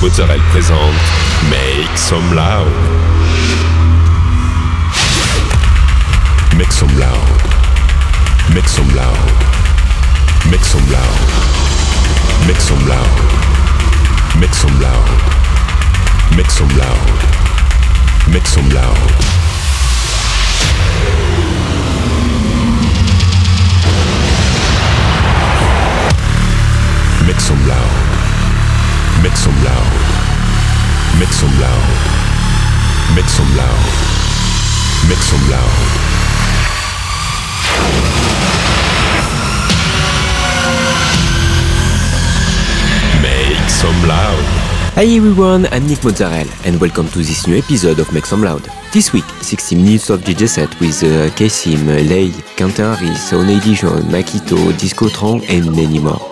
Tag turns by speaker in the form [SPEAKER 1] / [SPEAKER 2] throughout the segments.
[SPEAKER 1] Mozzarella présente Make Some Loud. Make some loud. Make some loud. Make some loud. Make some loud. Make some loud. Make some loud. Make some loud. Make some loud. Make some loud. Make some loud. Make some loud. Make some loud. Make some loud.
[SPEAKER 2] Hi everyone, I'm Nick Mozzarella and welcome to this new episode of Make Some Loud. This week, 60 minutes of DJ set with uh, Cassim, Lay, Quentin Harris, One Dijon, Makito, Discotron and many more.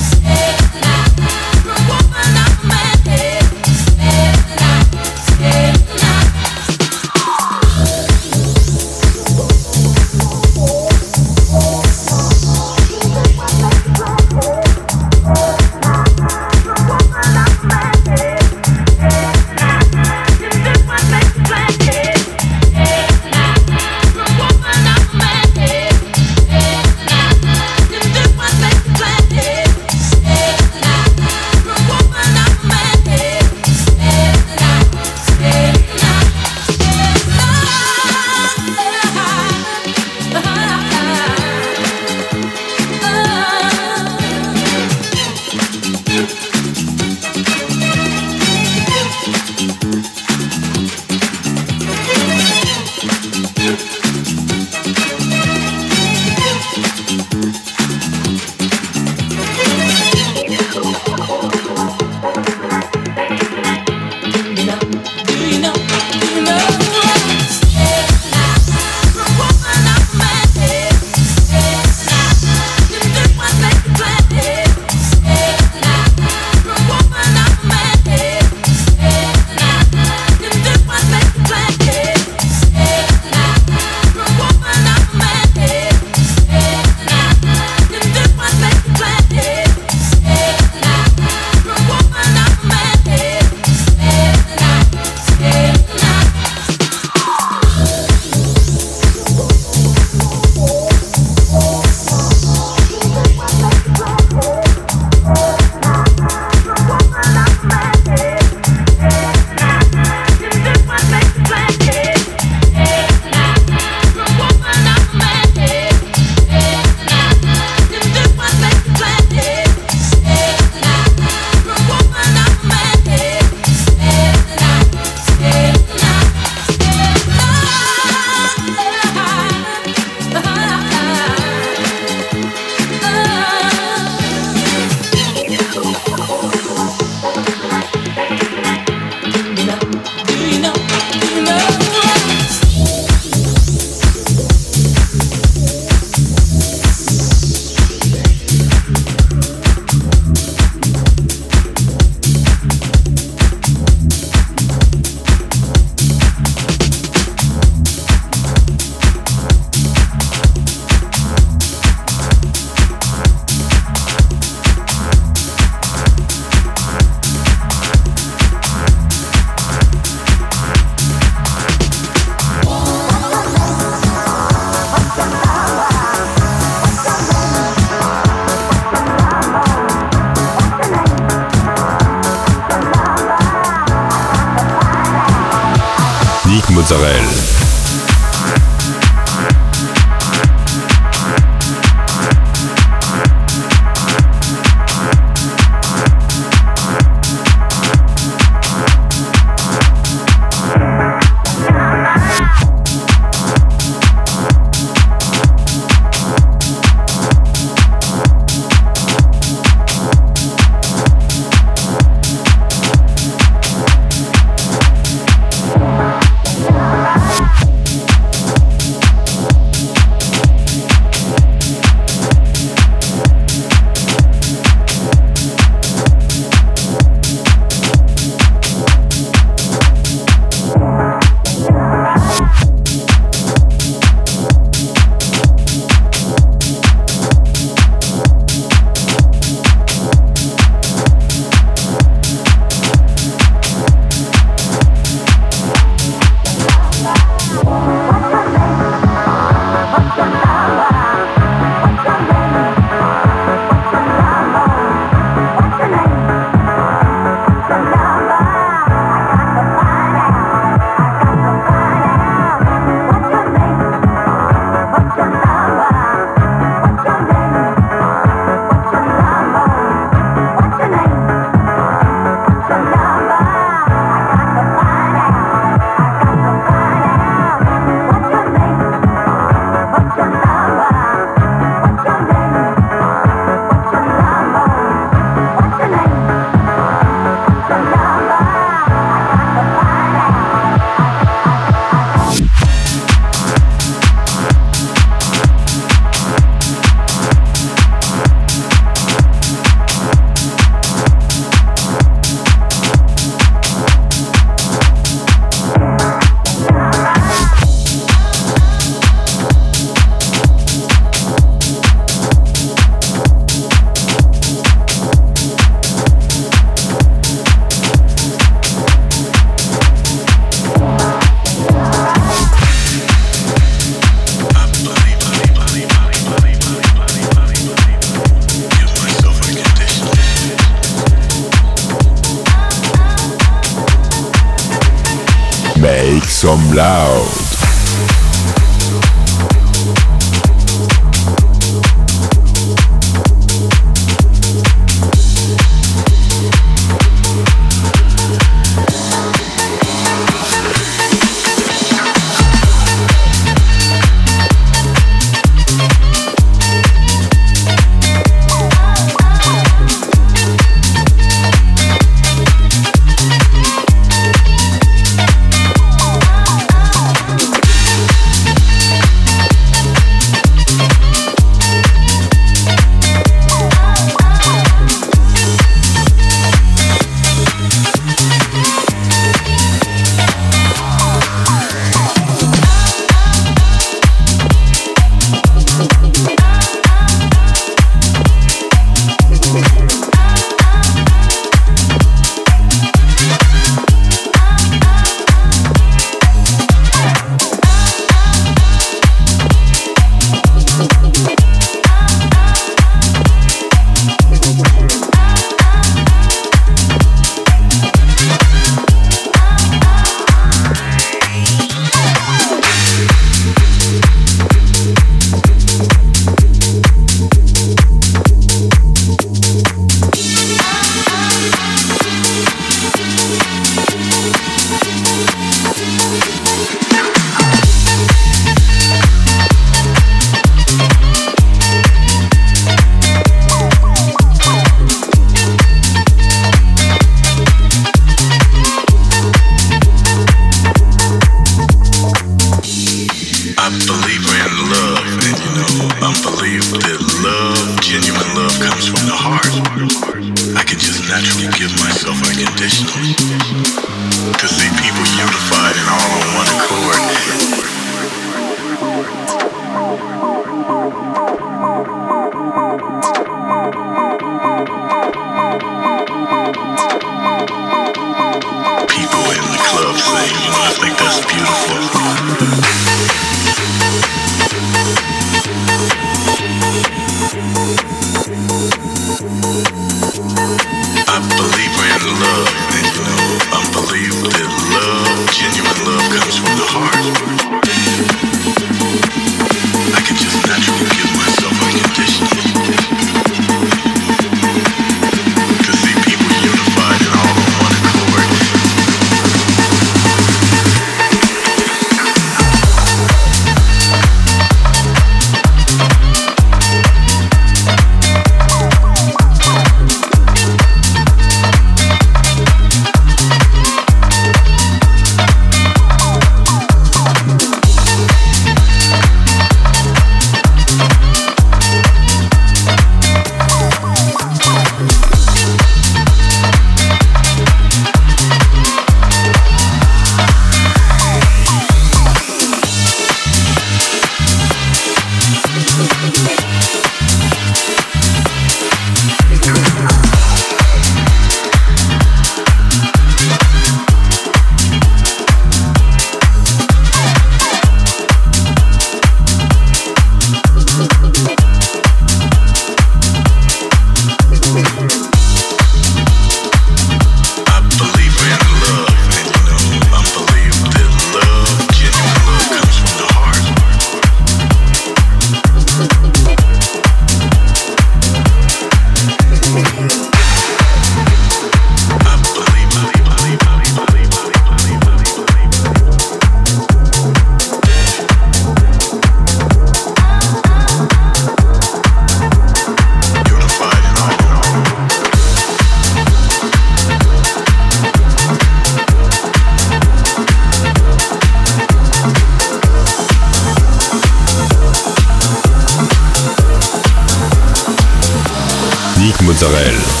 [SPEAKER 1] Mozzarella.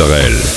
[SPEAKER 3] Mozzarella.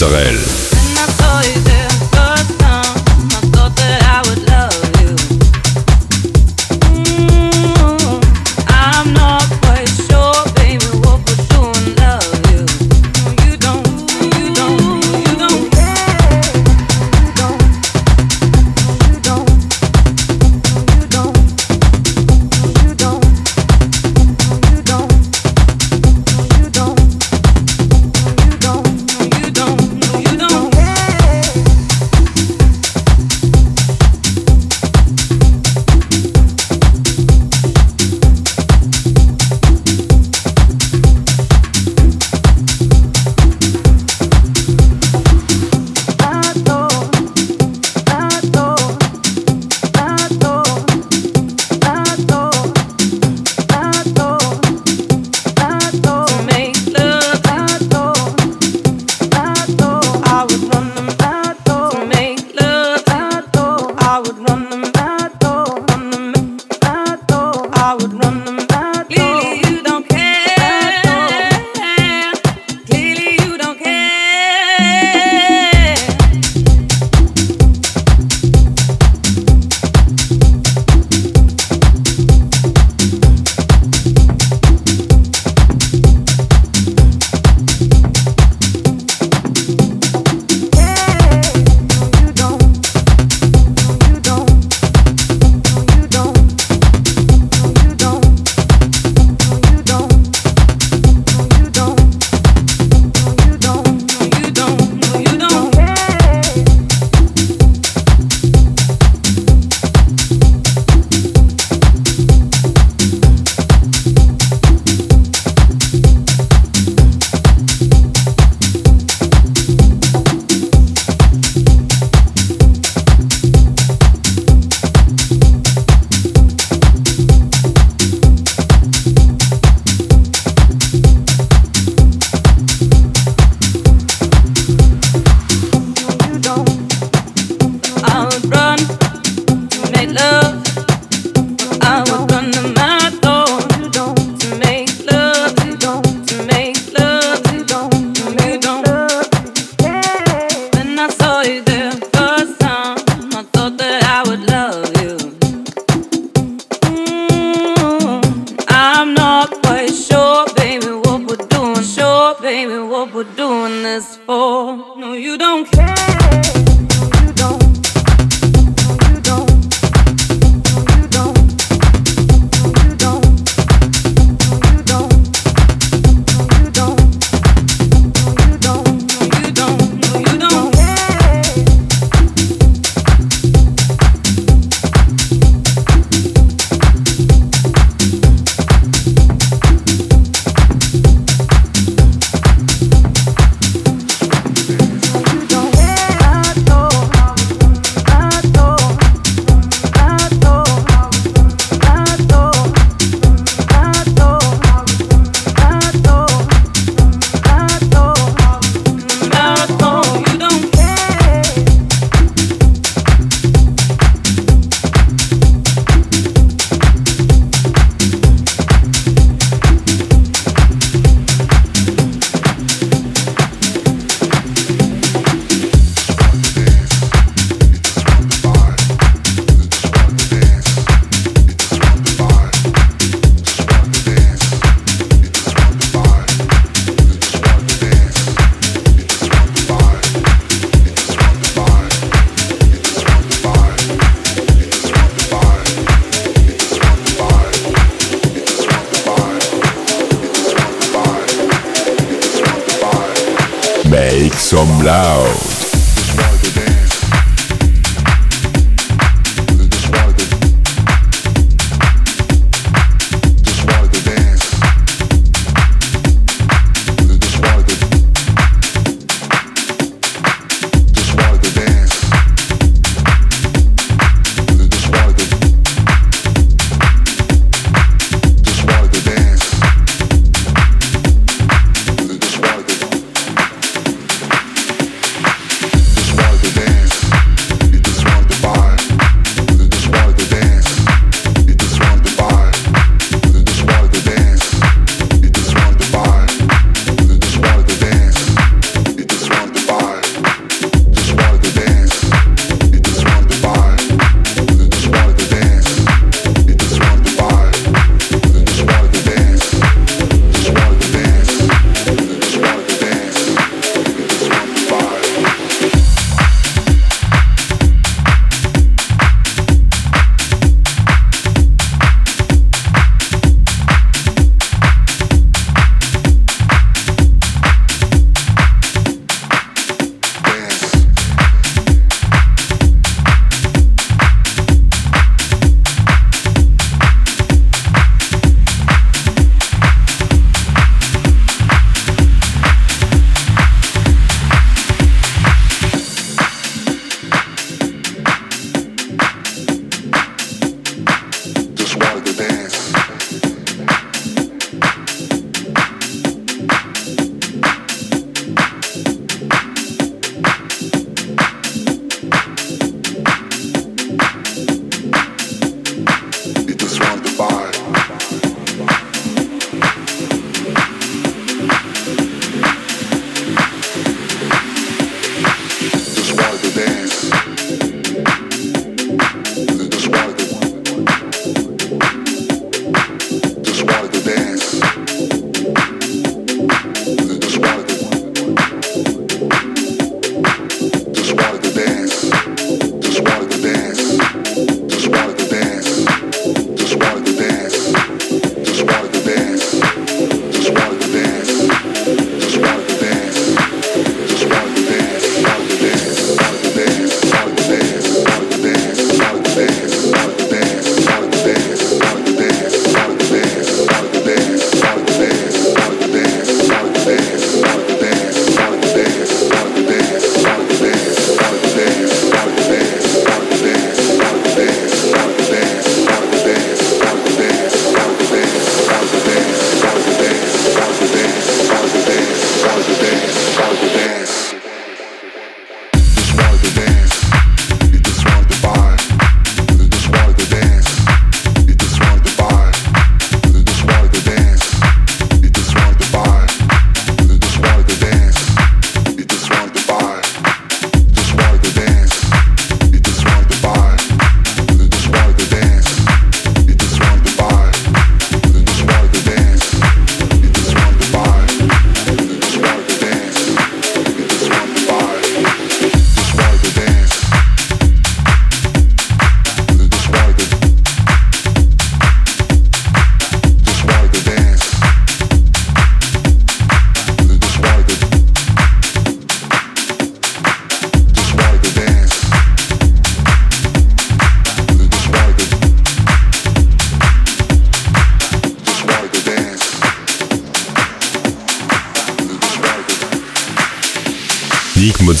[SPEAKER 3] Mozzarella.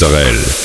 [SPEAKER 3] Mozzarella.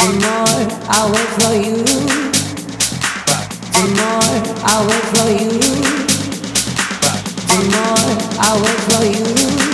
[SPEAKER 3] Tomorrow more I
[SPEAKER 4] wait for you, the
[SPEAKER 3] more I wait for
[SPEAKER 4] you, more
[SPEAKER 5] I
[SPEAKER 3] wait for you.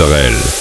[SPEAKER 3] Mozzarella.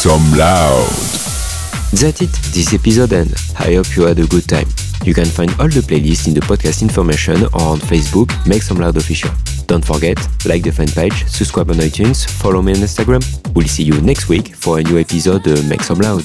[SPEAKER 3] Some loud.
[SPEAKER 2] That's it, this episode end. I hope you had a good time. You can find all the playlists in the podcast information or on Facebook, Make Some Loud Official. Don't forget, like the fan page, subscribe on iTunes, follow me on Instagram. We'll see you next week for a new episode of Make Some Loud.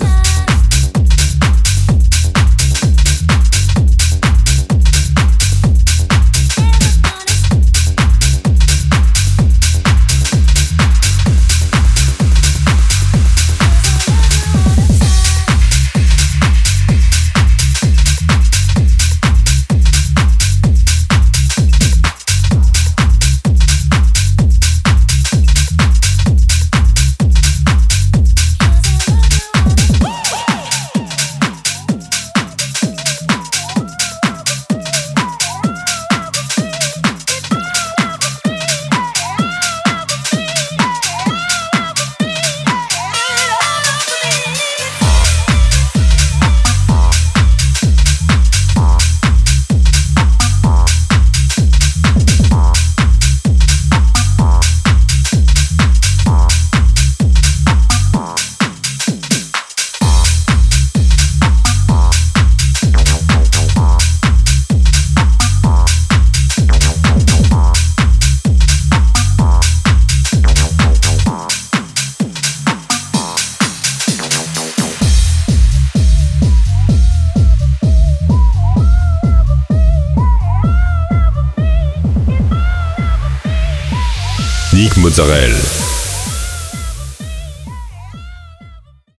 [SPEAKER 3] Mozzarella.